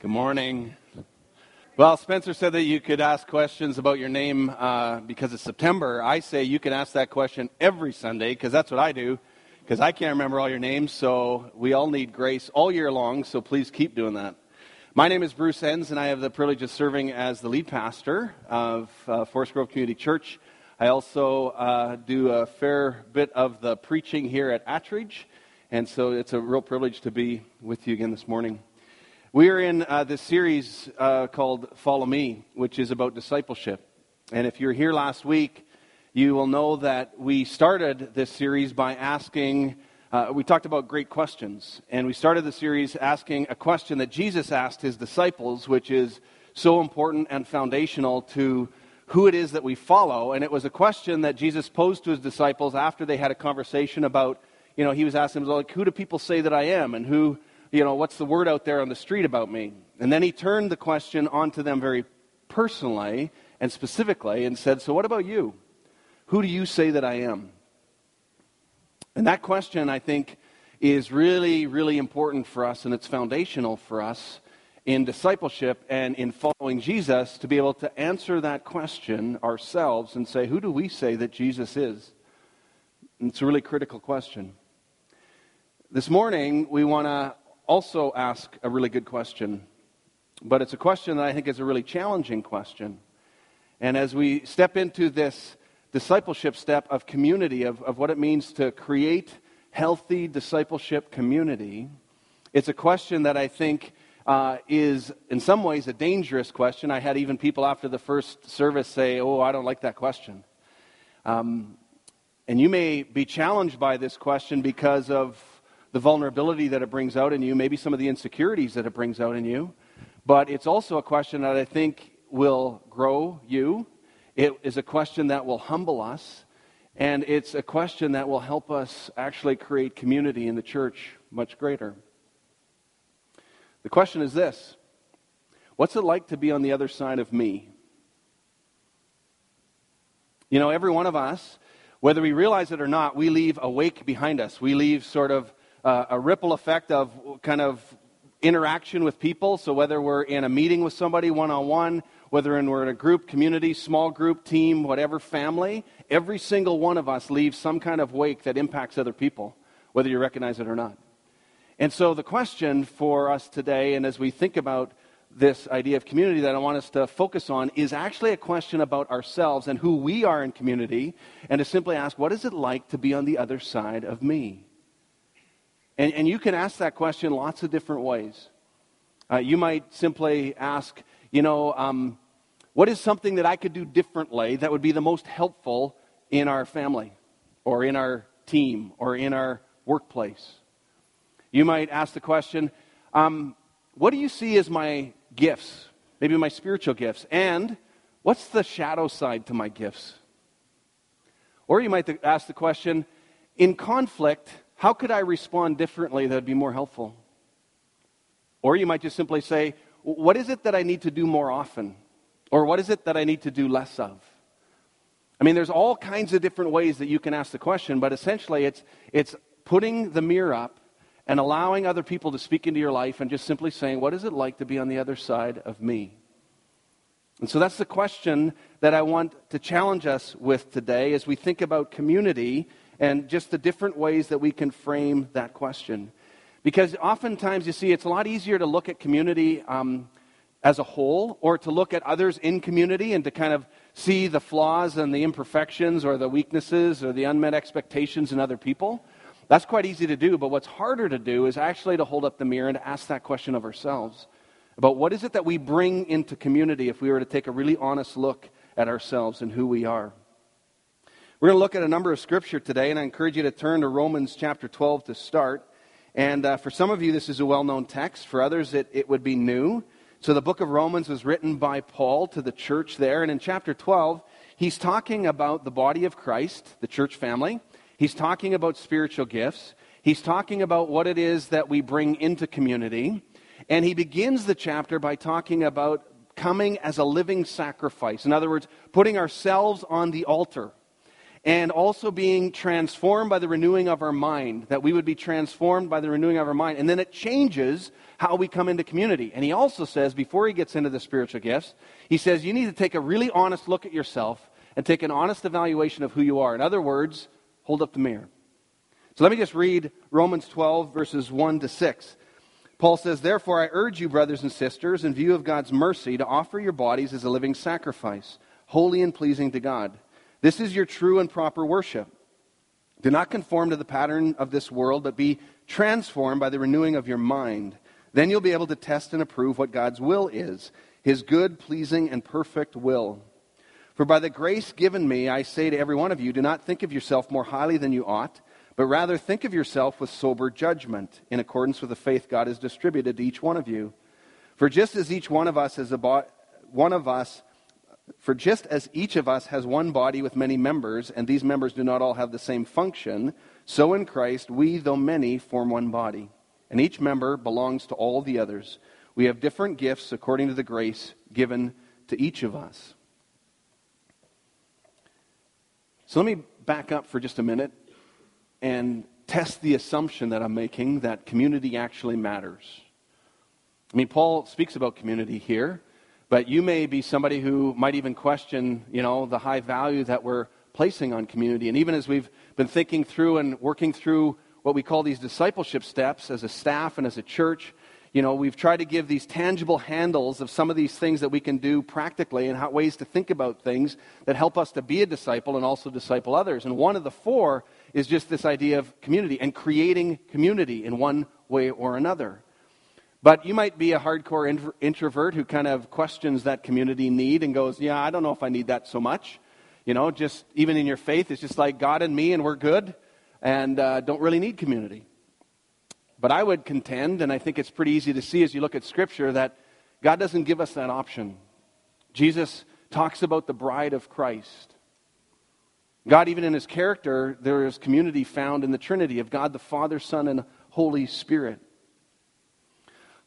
Good morning. Well, Spencer said that you could ask questions about your name uh, because it's September. I say you can ask that question every Sunday because that's what I do because I can't remember all your names. So we all need grace all year long. So please keep doing that. My name is Bruce Enns, and I have the privilege of serving as the lead pastor of uh, Forest Grove Community Church. I also uh, do a fair bit of the preaching here at Attridge, and so it's a real privilege to be with you again this morning. We are in uh, this series uh, called Follow Me, which is about discipleship. And if you're here last week, you will know that we started this series by asking, uh, we talked about great questions. And we started the series asking a question that Jesus asked his disciples, which is so important and foundational to who it is that we follow. And it was a question that Jesus posed to his disciples after they had a conversation about, you know, he was asking them, like, who do people say that I am? And who you know, what's the word out there on the street about me? And then he turned the question onto them very personally and specifically and said, So what about you? Who do you say that I am? And that question, I think, is really, really important for us, and it's foundational for us in discipleship and in following Jesus to be able to answer that question ourselves and say, Who do we say that Jesus is? And it's a really critical question. This morning, we want to also ask a really good question, but it's a question that I think is a really challenging question. And as we step into this discipleship step of community, of, of what it means to create healthy discipleship community, it's a question that I think uh, is, in some ways, a dangerous question. I had even people after the first service say, Oh, I don't like that question. Um, and you may be challenged by this question because of the vulnerability that it brings out in you, maybe some of the insecurities that it brings out in you. But it's also a question that I think will grow you. It is a question that will humble us. And it's a question that will help us actually create community in the church much greater. The question is this What's it like to be on the other side of me? You know, every one of us, whether we realize it or not, we leave a wake behind us. We leave sort of uh, a ripple effect of kind of interaction with people. So whether we're in a meeting with somebody one on one, whether we're in a group, community, small group, team, whatever family, every single one of us leaves some kind of wake that impacts other people, whether you recognize it or not. And so the question for us today, and as we think about this idea of community that I want us to focus on, is actually a question about ourselves and who we are in community, and to simply ask, what is it like to be on the other side of me? And, and you can ask that question lots of different ways. Uh, you might simply ask, you know, um, what is something that I could do differently that would be the most helpful in our family or in our team or in our workplace? You might ask the question, um, what do you see as my gifts? Maybe my spiritual gifts. And what's the shadow side to my gifts? Or you might ask the question, in conflict, how could I respond differently that would be more helpful? Or you might just simply say, What is it that I need to do more often? Or what is it that I need to do less of? I mean, there's all kinds of different ways that you can ask the question, but essentially it's, it's putting the mirror up and allowing other people to speak into your life and just simply saying, What is it like to be on the other side of me? And so that's the question that I want to challenge us with today as we think about community and just the different ways that we can frame that question. Because oftentimes, you see, it's a lot easier to look at community um, as a whole or to look at others in community and to kind of see the flaws and the imperfections or the weaknesses or the unmet expectations in other people. That's quite easy to do, but what's harder to do is actually to hold up the mirror and ask that question of ourselves about what is it that we bring into community if we were to take a really honest look at ourselves and who we are. We're going to look at a number of scripture today, and I encourage you to turn to Romans chapter 12 to start. And uh, for some of you, this is a well known text. For others, it, it would be new. So the book of Romans was written by Paul to the church there. And in chapter 12, he's talking about the body of Christ, the church family. He's talking about spiritual gifts. He's talking about what it is that we bring into community. And he begins the chapter by talking about coming as a living sacrifice. In other words, putting ourselves on the altar and also being transformed by the renewing of our mind, that we would be transformed by the renewing of our mind. And then it changes how we come into community. And he also says, before he gets into the spiritual gifts, he says, you need to take a really honest look at yourself and take an honest evaluation of who you are. In other words, hold up the mirror. So let me just read Romans 12, verses 1 to 6. Paul says, Therefore, I urge you, brothers and sisters, in view of God's mercy, to offer your bodies as a living sacrifice, holy and pleasing to God. This is your true and proper worship. Do not conform to the pattern of this world, but be transformed by the renewing of your mind. Then you'll be able to test and approve what God's will is, his good, pleasing, and perfect will. For by the grace given me, I say to every one of you, do not think of yourself more highly than you ought, but rather think of yourself with sober judgment, in accordance with the faith God has distributed to each one of you. For just as each one of us is a one of us, for just as each of us has one body with many members, and these members do not all have the same function, so in Christ we, though many, form one body, and each member belongs to all the others. We have different gifts according to the grace given to each of us. So let me back up for just a minute and test the assumption that I'm making that community actually matters. I mean, Paul speaks about community here, but you may be somebody who might even question, you know, the high value that we're placing on community. And even as we've been thinking through and working through what we call these discipleship steps as a staff and as a church, you know, we've tried to give these tangible handles of some of these things that we can do practically and how, ways to think about things that help us to be a disciple and also disciple others. And one of the four is just this idea of community and creating community in one way or another. But you might be a hardcore introvert who kind of questions that community need and goes, Yeah, I don't know if I need that so much. You know, just even in your faith, it's just like God and me and we're good and uh, don't really need community. But I would contend, and I think it's pretty easy to see as you look at Scripture, that God doesn't give us that option. Jesus talks about the bride of Christ. God, even in his character, there is community found in the Trinity of God the Father, Son, and Holy Spirit.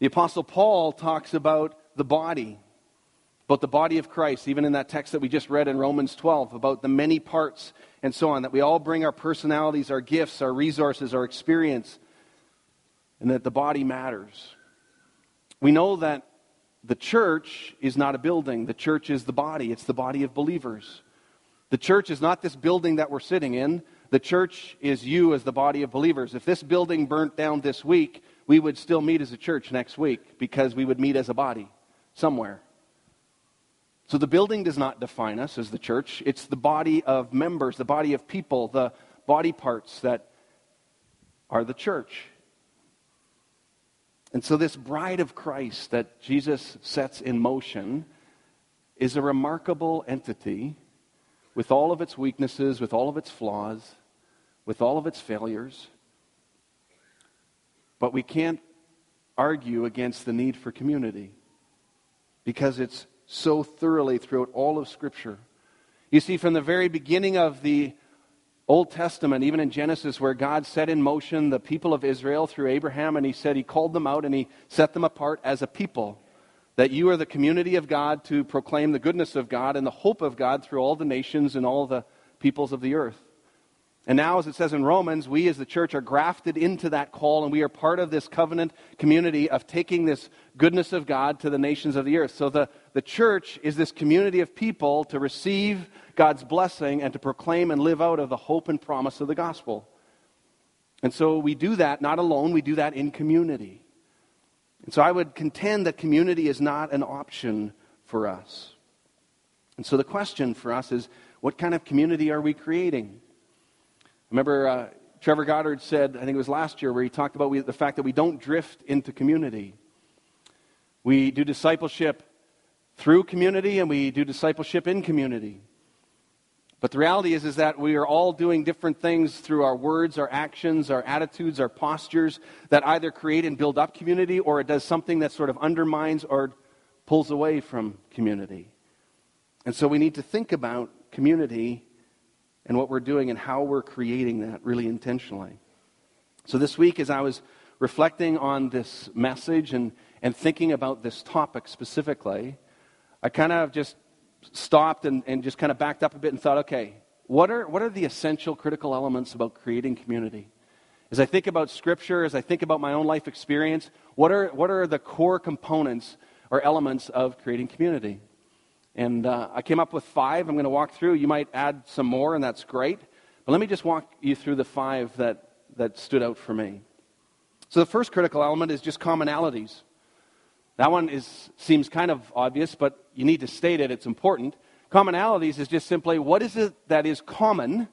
The Apostle Paul talks about the body, about the body of Christ, even in that text that we just read in Romans 12, about the many parts and so on, that we all bring our personalities, our gifts, our resources, our experience and that the body matters. We know that the church is not a building, the church is the body, it's the body of believers. The church is not this building that we're sitting in. The church is you as the body of believers. If this building burnt down this week, we would still meet as a church next week because we would meet as a body somewhere. So the building does not define us as the church. It's the body of members, the body of people, the body parts that are the church. And so, this bride of Christ that Jesus sets in motion is a remarkable entity with all of its weaknesses, with all of its flaws, with all of its failures. But we can't argue against the need for community because it's so thoroughly throughout all of Scripture. You see, from the very beginning of the Old Testament, even in Genesis, where God set in motion the people of Israel through Abraham, and he said he called them out and he set them apart as a people. That you are the community of God to proclaim the goodness of God and the hope of God through all the nations and all the peoples of the earth. And now, as it says in Romans, we as the church are grafted into that call, and we are part of this covenant community of taking this goodness of God to the nations of the earth. So the, the church is this community of people to receive God's blessing and to proclaim and live out of the hope and promise of the gospel. And so we do that not alone, we do that in community. And so I would contend that community is not an option for us. And so the question for us is what kind of community are we creating? Remember, uh, Trevor Goddard said, I think it was last year, where he talked about we, the fact that we don't drift into community. We do discipleship through community and we do discipleship in community. But the reality is, is that we are all doing different things through our words, our actions, our attitudes, our postures that either create and build up community or it does something that sort of undermines or pulls away from community. And so we need to think about community and what we're doing and how we're creating that really intentionally. So this week, as I was reflecting on this message and, and thinking about this topic specifically, I kind of just stopped and, and just kind of backed up a bit and thought, okay, what are, what are the essential critical elements about creating community? As I think about Scripture, as I think about my own life experience, what are, what are the core components or elements of creating community? And uh, I came up with five. I'm going to walk through. You might add some more, and that's great. But let me just walk you through the five that, that stood out for me. So the first critical element is just commonalities. That one is, seems kind of obvious, but you need to state it. It's important. Commonalities is just simply what is it that is common?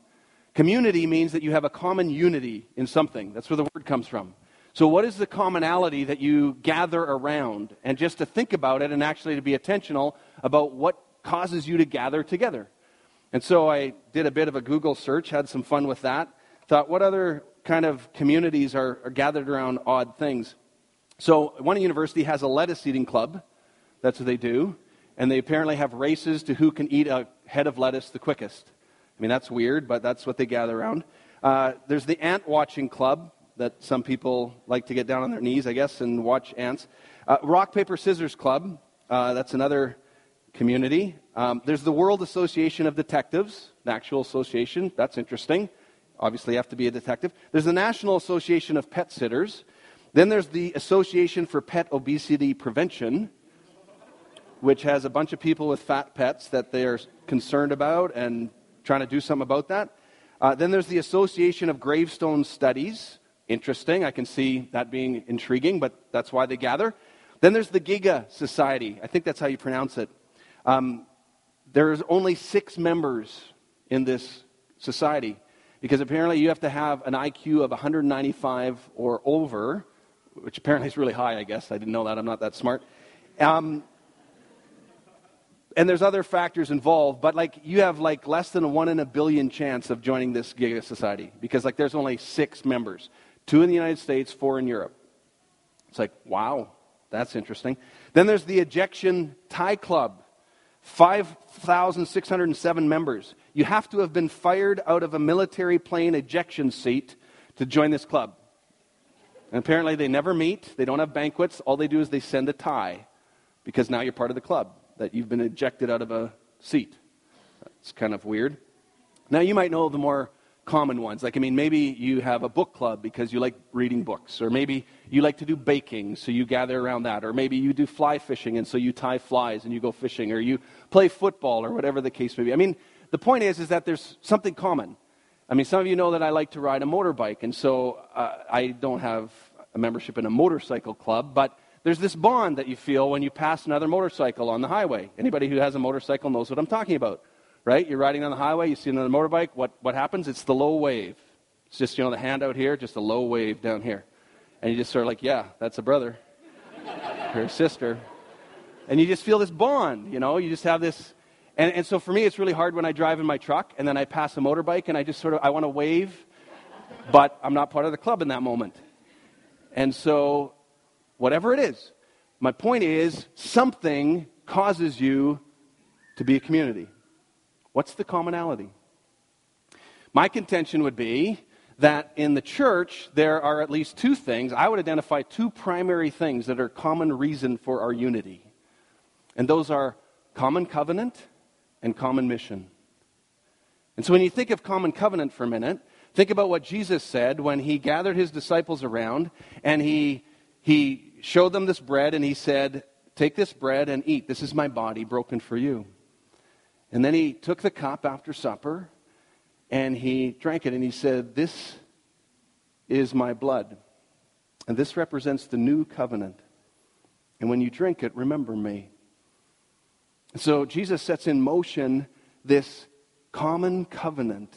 Community means that you have a common unity in something. That's where the word comes from. So, what is the commonality that you gather around? And just to think about it and actually to be attentional about what causes you to gather together. And so I did a bit of a Google search, had some fun with that. Thought, what other kind of communities are, are gathered around odd things? So, one university has a lettuce eating club. That's what they do and they apparently have races to who can eat a head of lettuce the quickest. I mean, that's weird, but that's what they gather around. Uh, there's the ant watching club that some people like to get down on their knees, I guess, and watch ants. Uh, rock, paper, scissors club. Uh, that's another community. Um, there's the World Association of Detectives, an actual association. That's interesting. Obviously, you have to be a detective. There's the National Association of Pet Sitters. Then there's the Association for Pet Obesity Prevention which has a bunch of people with fat pets that they are concerned about and trying to do something about that. Uh, then there's the Association of Gravestone Studies. Interesting. I can see that being intriguing, but that's why they gather. Then there's the Giga Society. I think that's how you pronounce it. Um, there's only six members in this society because apparently you have to have an IQ of 195 or over, which apparently is really high, I guess. I didn't know that. I'm not that smart. Um, and there's other factors involved, but like you have like less than a one in a billion chance of joining this Giga Society because like there's only six members, two in the United States, four in Europe. It's like wow, that's interesting. Then there's the Ejection Tie Club, five thousand six hundred and seven members. You have to have been fired out of a military plane ejection seat to join this club. And apparently they never meet. They don't have banquets. All they do is they send a tie because now you're part of the club that you've been ejected out of a seat. It's kind of weird. Now, you might know the more common ones. Like, I mean, maybe you have a book club because you like reading books, or maybe you like to do baking, so you gather around that, or maybe you do fly fishing, and so you tie flies and you go fishing, or you play football, or whatever the case may be. I mean, the point is, is that there's something common. I mean, some of you know that I like to ride a motorbike, and so uh, I don't have a membership in a motorcycle club, but there's this bond that you feel when you pass another motorcycle on the highway. Anybody who has a motorcycle knows what I'm talking about, right? You're riding on the highway, you see another motorbike. What, what happens? It's the low wave. It's just, you know, the hand out here, just a low wave down here. And you just sort of like, yeah, that's a brother or a sister. And you just feel this bond, you know? You just have this. And, and so for me, it's really hard when I drive in my truck and then I pass a motorbike and I just sort of, I want to wave, but I'm not part of the club in that moment. And so whatever it is. My point is, something causes you to be a community. What's the commonality? My contention would be that in the church, there are at least two things. I would identify two primary things that are common reason for our unity. And those are common covenant and common mission. And so when you think of common covenant for a minute, think about what Jesus said when he gathered his disciples around and he, he showed them this bread and he said, Take this bread and eat. This is my body broken for you. And then he took the cup after supper and he drank it and he said, This is my blood. And this represents the new covenant. And when you drink it, remember me. So Jesus sets in motion this common covenant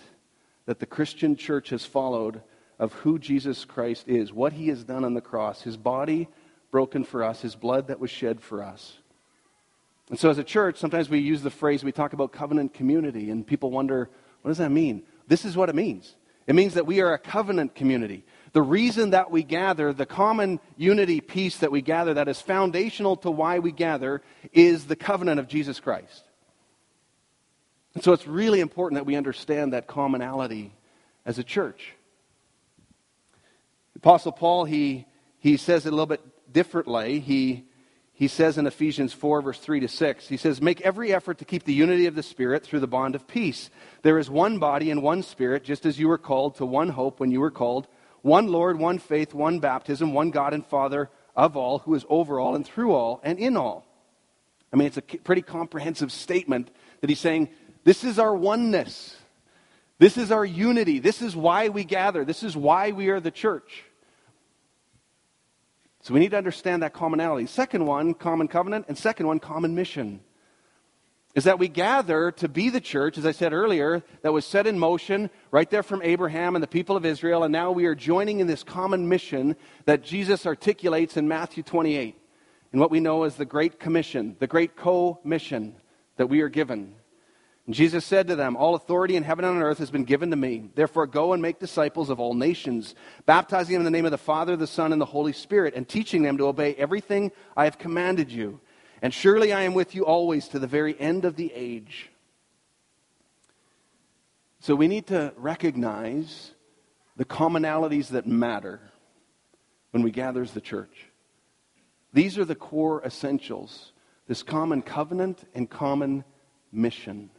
that the Christian church has followed of who Jesus Christ is, what he has done on the cross, his body broken for us, his blood that was shed for us. And so, as a church, sometimes we use the phrase, we talk about covenant community, and people wonder, what does that mean? This is what it means it means that we are a covenant community. The reason that we gather, the common unity piece that we gather, that is foundational to why we gather, is the covenant of Jesus Christ. And so, it's really important that we understand that commonality as a church. Apostle Paul, he, he says it a little bit differently. He, he says in Ephesians 4, verse 3 to 6, he says, Make every effort to keep the unity of the Spirit through the bond of peace. There is one body and one Spirit, just as you were called to one hope when you were called, one Lord, one faith, one baptism, one God and Father of all, who is over all and through all and in all. I mean, it's a pretty comprehensive statement that he's saying, This is our oneness. This is our unity. This is why we gather. This is why we are the church. So we need to understand that commonality. Second one, common covenant, and second one, common mission. Is that we gather to be the church, as I said earlier, that was set in motion right there from Abraham and the people of Israel, and now we are joining in this common mission that Jesus articulates in Matthew 28, in what we know as the Great Commission, the Great Co mission that we are given. And Jesus said to them, All authority in heaven and on earth has been given to me. Therefore, go and make disciples of all nations, baptizing them in the name of the Father, the Son, and the Holy Spirit, and teaching them to obey everything I have commanded you. And surely I am with you always to the very end of the age. So we need to recognize the commonalities that matter when we gather as the church. These are the core essentials this common covenant and common mission.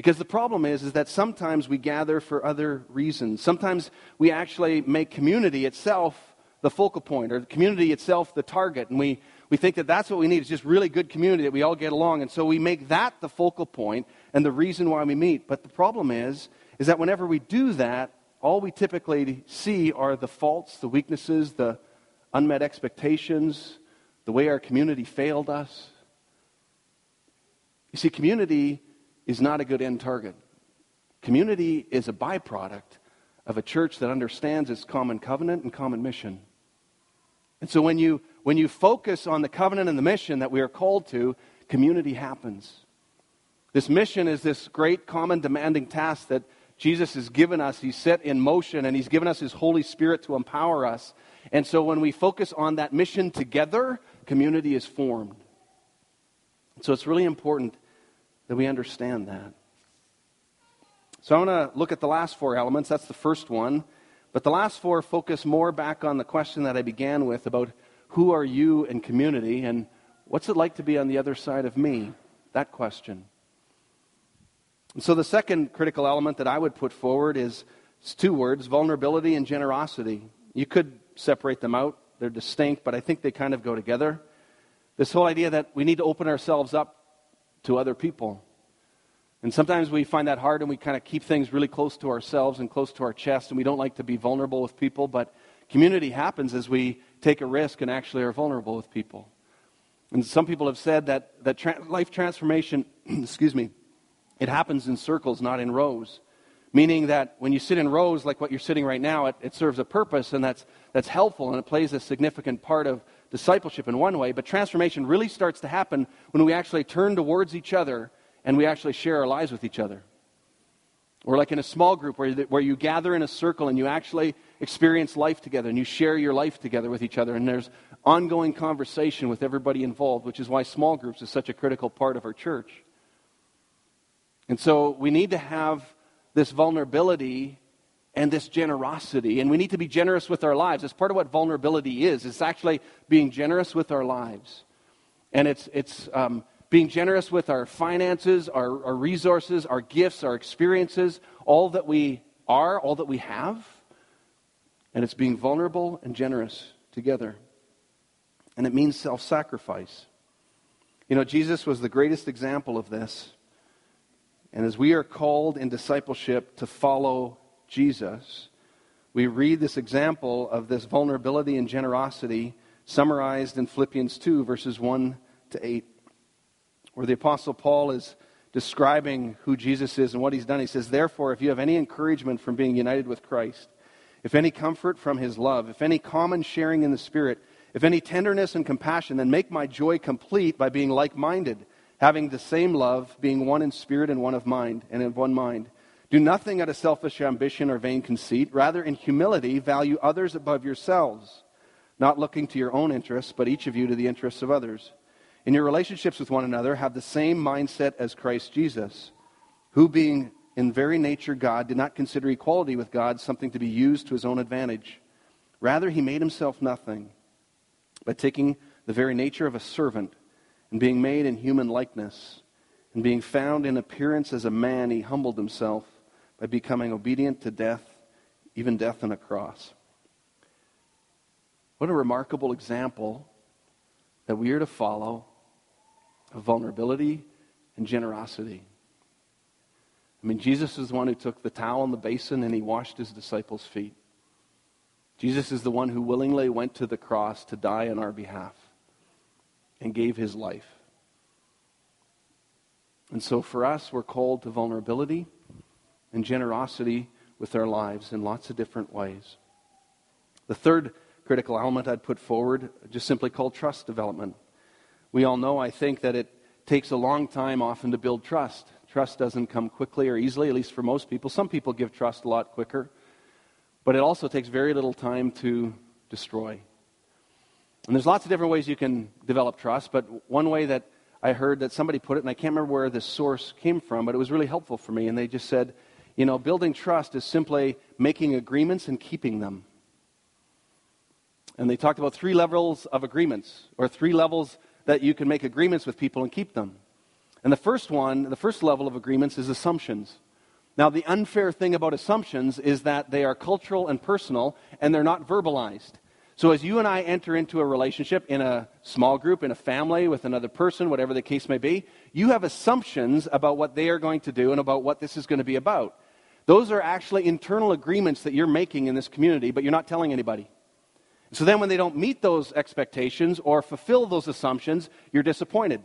Because the problem is, is that sometimes we gather for other reasons. Sometimes we actually make community itself the focal point, or the community itself the target. And we, we think that that's what we need. It's just really good community that we all get along. And so we make that the focal point and the reason why we meet. But the problem is, is that whenever we do that, all we typically see are the faults, the weaknesses, the unmet expectations, the way our community failed us. You see, community is not a good end target. Community is a byproduct of a church that understands its common covenant and common mission. And so when you, when you focus on the covenant and the mission that we are called to, community happens. This mission is this great, common, demanding task that Jesus has given us. He's set in motion, and He's given us His Holy Spirit to empower us. And so when we focus on that mission together, community is formed. So it's really important that we understand that. So I want to look at the last four elements. That's the first one. But the last four focus more back on the question that I began with about who are you in community and what's it like to be on the other side of me? That question. And so the second critical element that I would put forward is two words vulnerability and generosity. You could separate them out, they're distinct, but I think they kind of go together. This whole idea that we need to open ourselves up to other people. And sometimes we find that hard and we kind of keep things really close to ourselves and close to our chest, and we don't like to be vulnerable with people. But community happens as we take a risk and actually are vulnerable with people. And some people have said that, that tra- life transformation, excuse me, it happens in circles, not in rows. Meaning that when you sit in rows like what you're sitting right now, it, it serves a purpose and that's, that's helpful and it plays a significant part of discipleship in one way, but transformation really starts to happen when we actually turn towards each other and we actually share our lives with each other. Or like in a small group where, where you gather in a circle and you actually experience life together and you share your life together with each other and there's ongoing conversation with everybody involved, which is why small groups is such a critical part of our church. And so we need to have this vulnerability and this generosity. And we need to be generous with our lives. It's part of what vulnerability is. It's actually being generous with our lives. And it's, it's um, being generous with our finances, our, our resources, our gifts, our experiences, all that we are, all that we have. And it's being vulnerable and generous together. And it means self sacrifice. You know, Jesus was the greatest example of this. And as we are called in discipleship to follow Jesus, we read this example of this vulnerability and generosity summarized in Philippians 2, verses 1 to 8, where the Apostle Paul is describing who Jesus is and what he's done. He says, Therefore, if you have any encouragement from being united with Christ, if any comfort from his love, if any common sharing in the Spirit, if any tenderness and compassion, then make my joy complete by being like minded, having the same love, being one in spirit and one of mind, and in one mind. Do nothing out of selfish ambition or vain conceit. Rather, in humility, value others above yourselves, not looking to your own interests, but each of you to the interests of others. In your relationships with one another, have the same mindset as Christ Jesus, who, being in very nature God, did not consider equality with God something to be used to his own advantage. Rather, he made himself nothing by taking the very nature of a servant, and being made in human likeness, and being found in appearance as a man, he humbled himself by becoming obedient to death, even death on a cross. What a remarkable example that we are to follow of vulnerability and generosity. I mean, Jesus is the one who took the towel and the basin and he washed his disciples' feet. Jesus is the one who willingly went to the cross to die on our behalf and gave his life. And so for us, we're called to vulnerability and generosity with our lives in lots of different ways. The third critical element I'd put forward, just simply called trust development. We all know, I think, that it takes a long time often to build trust. Trust doesn't come quickly or easily, at least for most people. Some people give trust a lot quicker, but it also takes very little time to destroy. And there's lots of different ways you can develop trust, but one way that I heard that somebody put it, and I can't remember where this source came from, but it was really helpful for me. And they just said, you know, building trust is simply making agreements and keeping them. And they talked about three levels of agreements, or three levels that you can make agreements with people and keep them. And the first one, the first level of agreements is assumptions. Now, the unfair thing about assumptions is that they are cultural and personal, and they're not verbalized. So, as you and I enter into a relationship in a small group, in a family, with another person, whatever the case may be, you have assumptions about what they are going to do and about what this is going to be about. Those are actually internal agreements that you're making in this community, but you're not telling anybody. So then, when they don't meet those expectations or fulfill those assumptions, you're disappointed.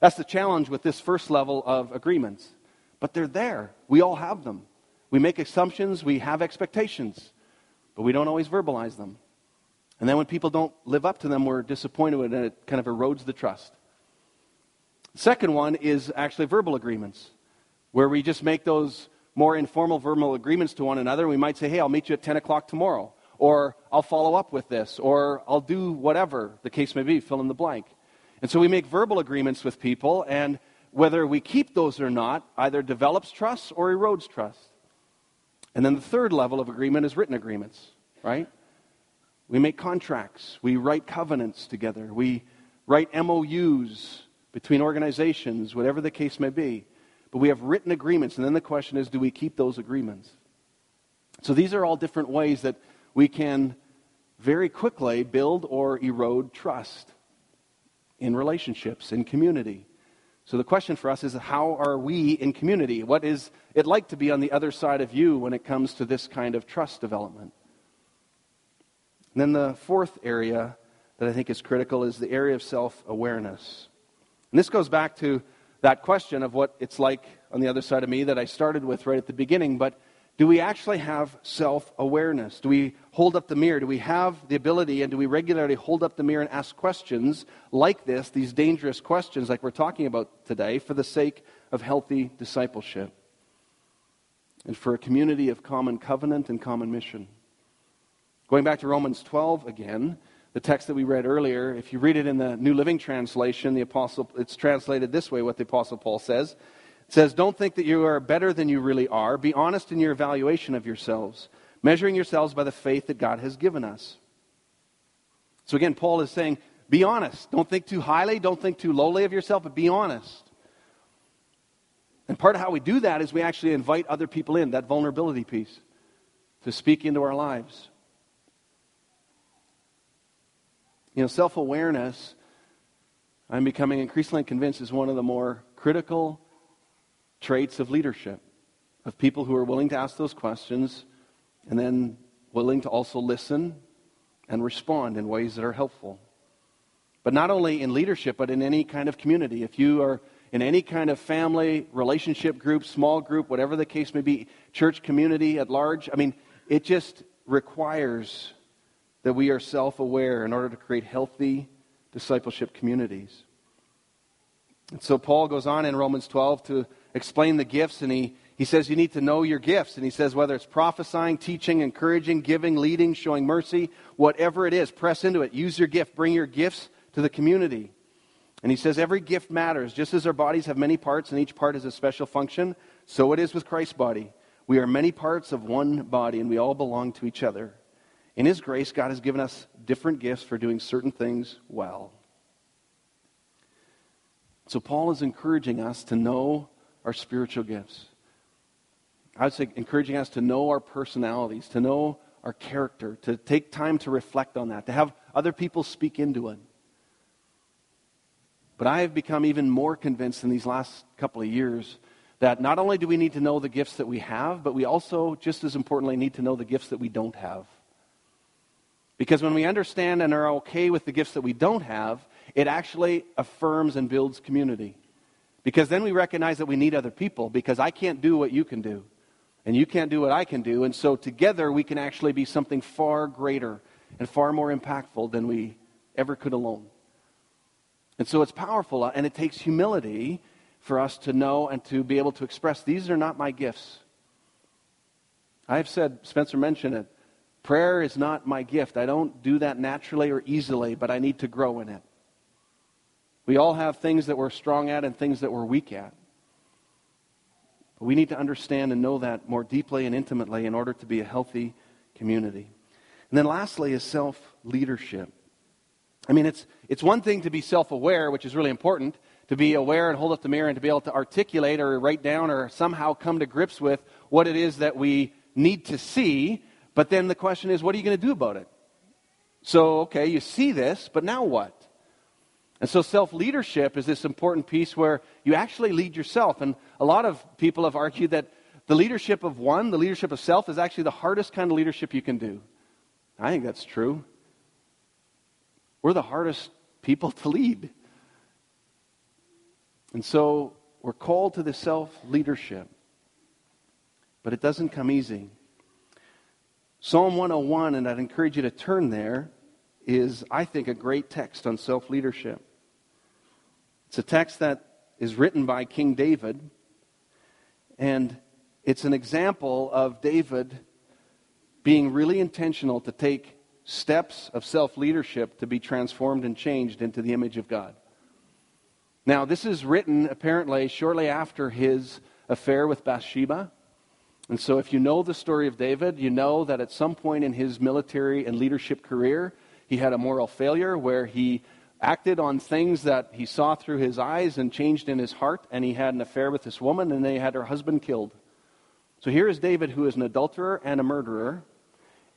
That's the challenge with this first level of agreements. But they're there. We all have them. We make assumptions, we have expectations, but we don't always verbalize them. And then when people don't live up to them, we're disappointed and it kind of erodes the trust. Second one is actually verbal agreements, where we just make those more informal verbal agreements to one another. We might say, hey, I'll meet you at 10 o'clock tomorrow, or I'll follow up with this, or I'll do whatever the case may be, fill in the blank. And so we make verbal agreements with people, and whether we keep those or not either develops trust or erodes trust. And then the third level of agreement is written agreements, right? We make contracts. We write covenants together. We write MOUs between organizations, whatever the case may be. But we have written agreements, and then the question is do we keep those agreements? So these are all different ways that we can very quickly build or erode trust in relationships, in community. So the question for us is how are we in community? What is it like to be on the other side of you when it comes to this kind of trust development? And then the fourth area that I think is critical is the area of self awareness. And this goes back to that question of what it's like on the other side of me that I started with right at the beginning. But do we actually have self awareness? Do we hold up the mirror? Do we have the ability and do we regularly hold up the mirror and ask questions like this, these dangerous questions like we're talking about today, for the sake of healthy discipleship and for a community of common covenant and common mission? Going back to Romans 12 again, the text that we read earlier, if you read it in the New Living Translation, the apostle it's translated this way what the apostle Paul says. It says, "Don't think that you are better than you really are. Be honest in your evaluation of yourselves, measuring yourselves by the faith that God has given us." So again, Paul is saying, be honest. Don't think too highly, don't think too lowly of yourself, but be honest. And part of how we do that is we actually invite other people in, that vulnerability piece, to speak into our lives. You know, self awareness, I'm becoming increasingly convinced, is one of the more critical traits of leadership, of people who are willing to ask those questions and then willing to also listen and respond in ways that are helpful. But not only in leadership, but in any kind of community. If you are in any kind of family, relationship group, small group, whatever the case may be, church community at large, I mean, it just requires that we are self aware in order to create healthy discipleship communities. And so Paul goes on in Romans 12 to explain the gifts, and he, he says you need to know your gifts. And he says whether it's prophesying, teaching, encouraging, giving, leading, showing mercy, whatever it is, press into it. Use your gift. Bring your gifts to the community. And he says every gift matters. Just as our bodies have many parts and each part has a special function, so it is with Christ's body. We are many parts of one body, and we all belong to each other. In His grace, God has given us different gifts for doing certain things well. So, Paul is encouraging us to know our spiritual gifts. I would say encouraging us to know our personalities, to know our character, to take time to reflect on that, to have other people speak into it. But I have become even more convinced in these last couple of years that not only do we need to know the gifts that we have, but we also, just as importantly, need to know the gifts that we don't have. Because when we understand and are okay with the gifts that we don't have, it actually affirms and builds community. Because then we recognize that we need other people because I can't do what you can do. And you can't do what I can do. And so together we can actually be something far greater and far more impactful than we ever could alone. And so it's powerful and it takes humility for us to know and to be able to express these are not my gifts. I have said, Spencer mentioned it, Prayer is not my gift. I don't do that naturally or easily, but I need to grow in it. We all have things that we're strong at and things that we're weak at. But we need to understand and know that more deeply and intimately in order to be a healthy community. And then lastly is self leadership. I mean, it's, it's one thing to be self aware, which is really important, to be aware and hold up the mirror and to be able to articulate or write down or somehow come to grips with what it is that we need to see but then the question is, what are you going to do about it? So, okay, you see this, but now what? And so self leadership is this important piece where you actually lead yourself. And a lot of people have argued that the leadership of one, the leadership of self, is actually the hardest kind of leadership you can do. I think that's true. We're the hardest people to lead. And so we're called to the self leadership. But it doesn't come easy. Psalm 101, and I'd encourage you to turn there, is, I think, a great text on self leadership. It's a text that is written by King David, and it's an example of David being really intentional to take steps of self leadership to be transformed and changed into the image of God. Now, this is written apparently shortly after his affair with Bathsheba. And so, if you know the story of David, you know that at some point in his military and leadership career, he had a moral failure where he acted on things that he saw through his eyes and changed in his heart, and he had an affair with this woman, and they had her husband killed. So here is David, who is an adulterer and a murderer,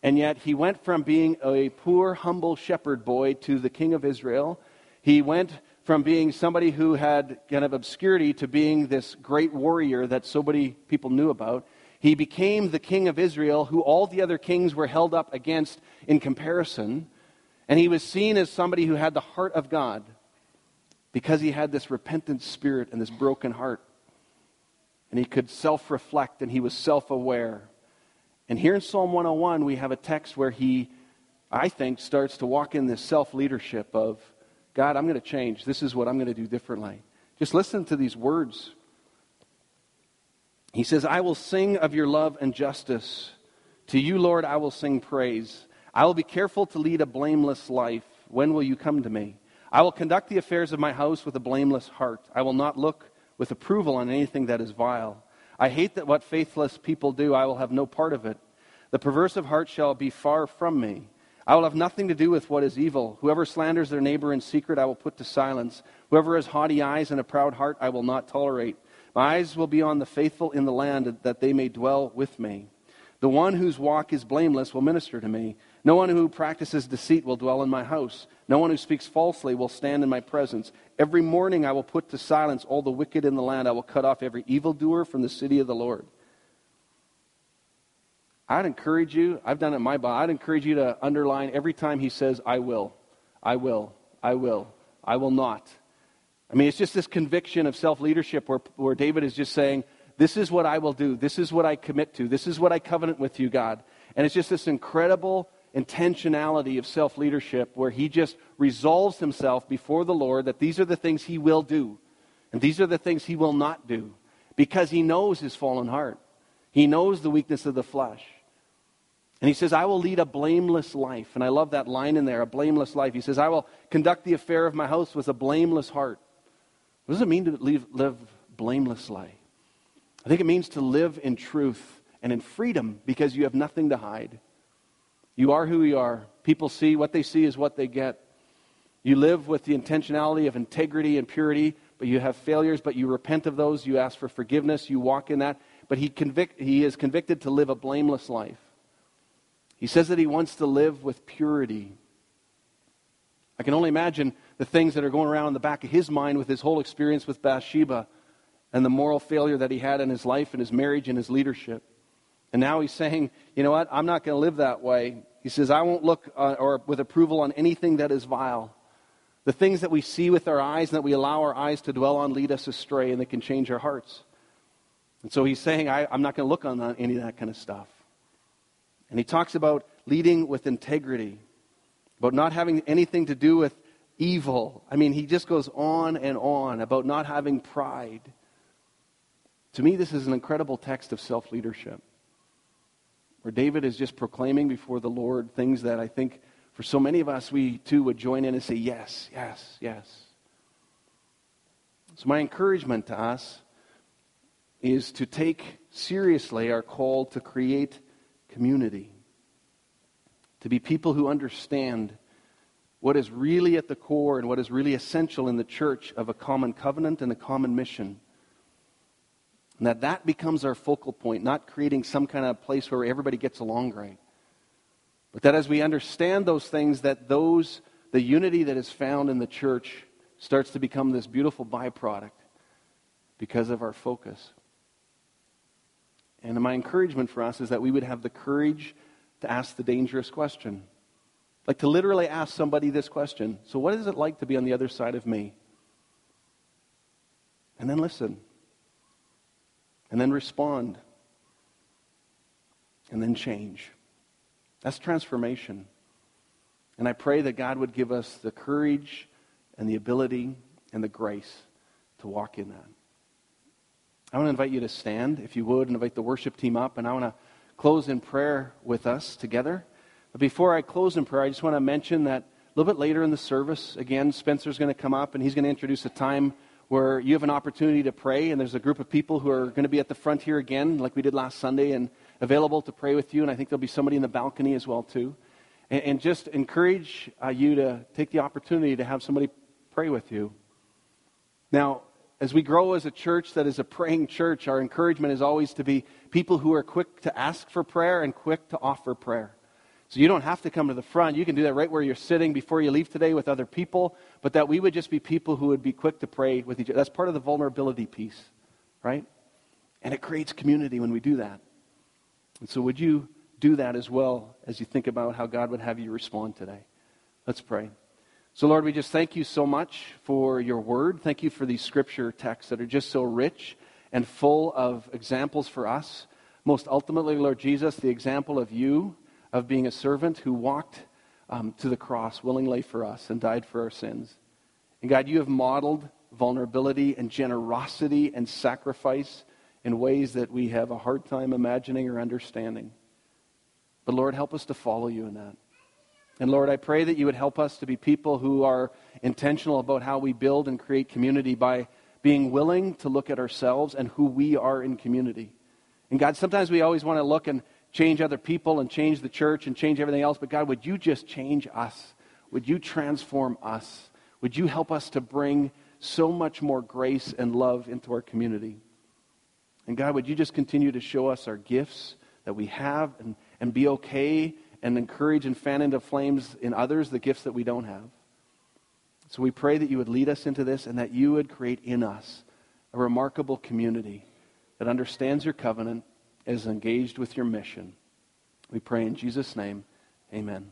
and yet he went from being a poor, humble shepherd boy to the king of Israel. He went from being somebody who had kind of obscurity to being this great warrior that so many people knew about. He became the king of Israel, who all the other kings were held up against in comparison. And he was seen as somebody who had the heart of God because he had this repentant spirit and this broken heart. And he could self reflect and he was self aware. And here in Psalm 101, we have a text where he, I think, starts to walk in this self leadership of God, I'm going to change. This is what I'm going to do differently. Just listen to these words he says, I will sing of your love and justice. To you, Lord, I will sing praise. I will be careful to lead a blameless life. When will you come to me? I will conduct the affairs of my house with a blameless heart. I will not look with approval on anything that is vile. I hate that what faithless people do. I will have no part of it. The perverse of heart shall be far from me. I will have nothing to do with what is evil. Whoever slanders their neighbor in secret, I will put to silence. Whoever has haughty eyes and a proud heart, I will not tolerate. My eyes will be on the faithful in the land, that they may dwell with me. The one whose walk is blameless will minister to me. No one who practices deceit will dwell in my house. No one who speaks falsely will stand in my presence. Every morning I will put to silence all the wicked in the land. I will cut off every evildoer from the city of the Lord. I'd encourage you, I've done it my Bible, I'd encourage you to underline every time he says, I will, I will, I will, I will not. I mean, it's just this conviction of self leadership where, where David is just saying, This is what I will do. This is what I commit to. This is what I covenant with you, God. And it's just this incredible intentionality of self leadership where he just resolves himself before the Lord that these are the things he will do and these are the things he will not do because he knows his fallen heart. He knows the weakness of the flesh. And he says, I will lead a blameless life. And I love that line in there, a blameless life. He says, I will conduct the affair of my house with a blameless heart. What does it mean to live, live blamelessly? I think it means to live in truth and in freedom because you have nothing to hide. You are who you are. People see what they see is what they get. You live with the intentionality of integrity and purity but you have failures, but you repent of those, you ask for forgiveness, you walk in that. But he, convict, he is convicted to live a blameless life. He says that he wants to live with purity. I can only imagine the things that are going around in the back of his mind with his whole experience with Bathsheba and the moral failure that he had in his life and his marriage and his leadership. And now he's saying, you know what? I'm not going to live that way. He says, I won't look uh, or with approval on anything that is vile. The things that we see with our eyes and that we allow our eyes to dwell on lead us astray and they can change our hearts. And so he's saying, I, am not going to look on any of that kind of stuff. And he talks about leading with integrity, about not having anything to do with evil. I mean, he just goes on and on about not having pride. To me, this is an incredible text of self leadership, where David is just proclaiming before the Lord things that I think for so many of us, we too would join in and say, Yes, yes, yes. So, my encouragement to us is to take seriously our call to create community, to be people who understand what is really at the core and what is really essential in the church of a common covenant and a common mission. And that that becomes our focal point, not creating some kind of place where everybody gets along great. But that as we understand those things, that those, the unity that is found in the church starts to become this beautiful byproduct because of our focus. And my encouragement for us is that we would have the courage to ask the dangerous question. Like to literally ask somebody this question So, what is it like to be on the other side of me? And then listen. And then respond. And then change. That's transformation. And I pray that God would give us the courage and the ability and the grace to walk in that. I want to invite you to stand, if you would, and invite the worship team up. And I want to close in prayer with us together. Before I close in prayer, I just want to mention that a little bit later in the service, again, Spencer's going to come up and he's going to introduce a time where you have an opportunity to pray. And there's a group of people who are going to be at the front here again, like we did last Sunday. And available to pray with you, and I think there'll be somebody in the balcony as well too. And, and just encourage uh, you to take the opportunity to have somebody pray with you. Now, as we grow as a church that is a praying church, our encouragement is always to be people who are quick to ask for prayer and quick to offer prayer. So you don't have to come to the front. You can do that right where you're sitting before you leave today with other people, but that we would just be people who would be quick to pray with each other. That's part of the vulnerability piece, right? And it creates community when we do that. And so, would you do that as well as you think about how God would have you respond today? Let's pray. So, Lord, we just thank you so much for your word. Thank you for these scripture texts that are just so rich and full of examples for us. Most ultimately, Lord Jesus, the example of you, of being a servant who walked um, to the cross willingly for us and died for our sins. And God, you have modeled vulnerability and generosity and sacrifice in ways that we have a hard time imagining or understanding. But Lord, help us to follow you in that. And Lord, I pray that you would help us to be people who are intentional about how we build and create community by being willing to look at ourselves and who we are in community. And God, sometimes we always want to look and change other people and change the church and change everything else, but God, would you just change us? Would you transform us? Would you help us to bring so much more grace and love into our community? And God, would you just continue to show us our gifts that we have and, and be okay and encourage and fan into flames in others the gifts that we don't have? So we pray that you would lead us into this and that you would create in us a remarkable community that understands your covenant, is engaged with your mission. We pray in Jesus' name. Amen.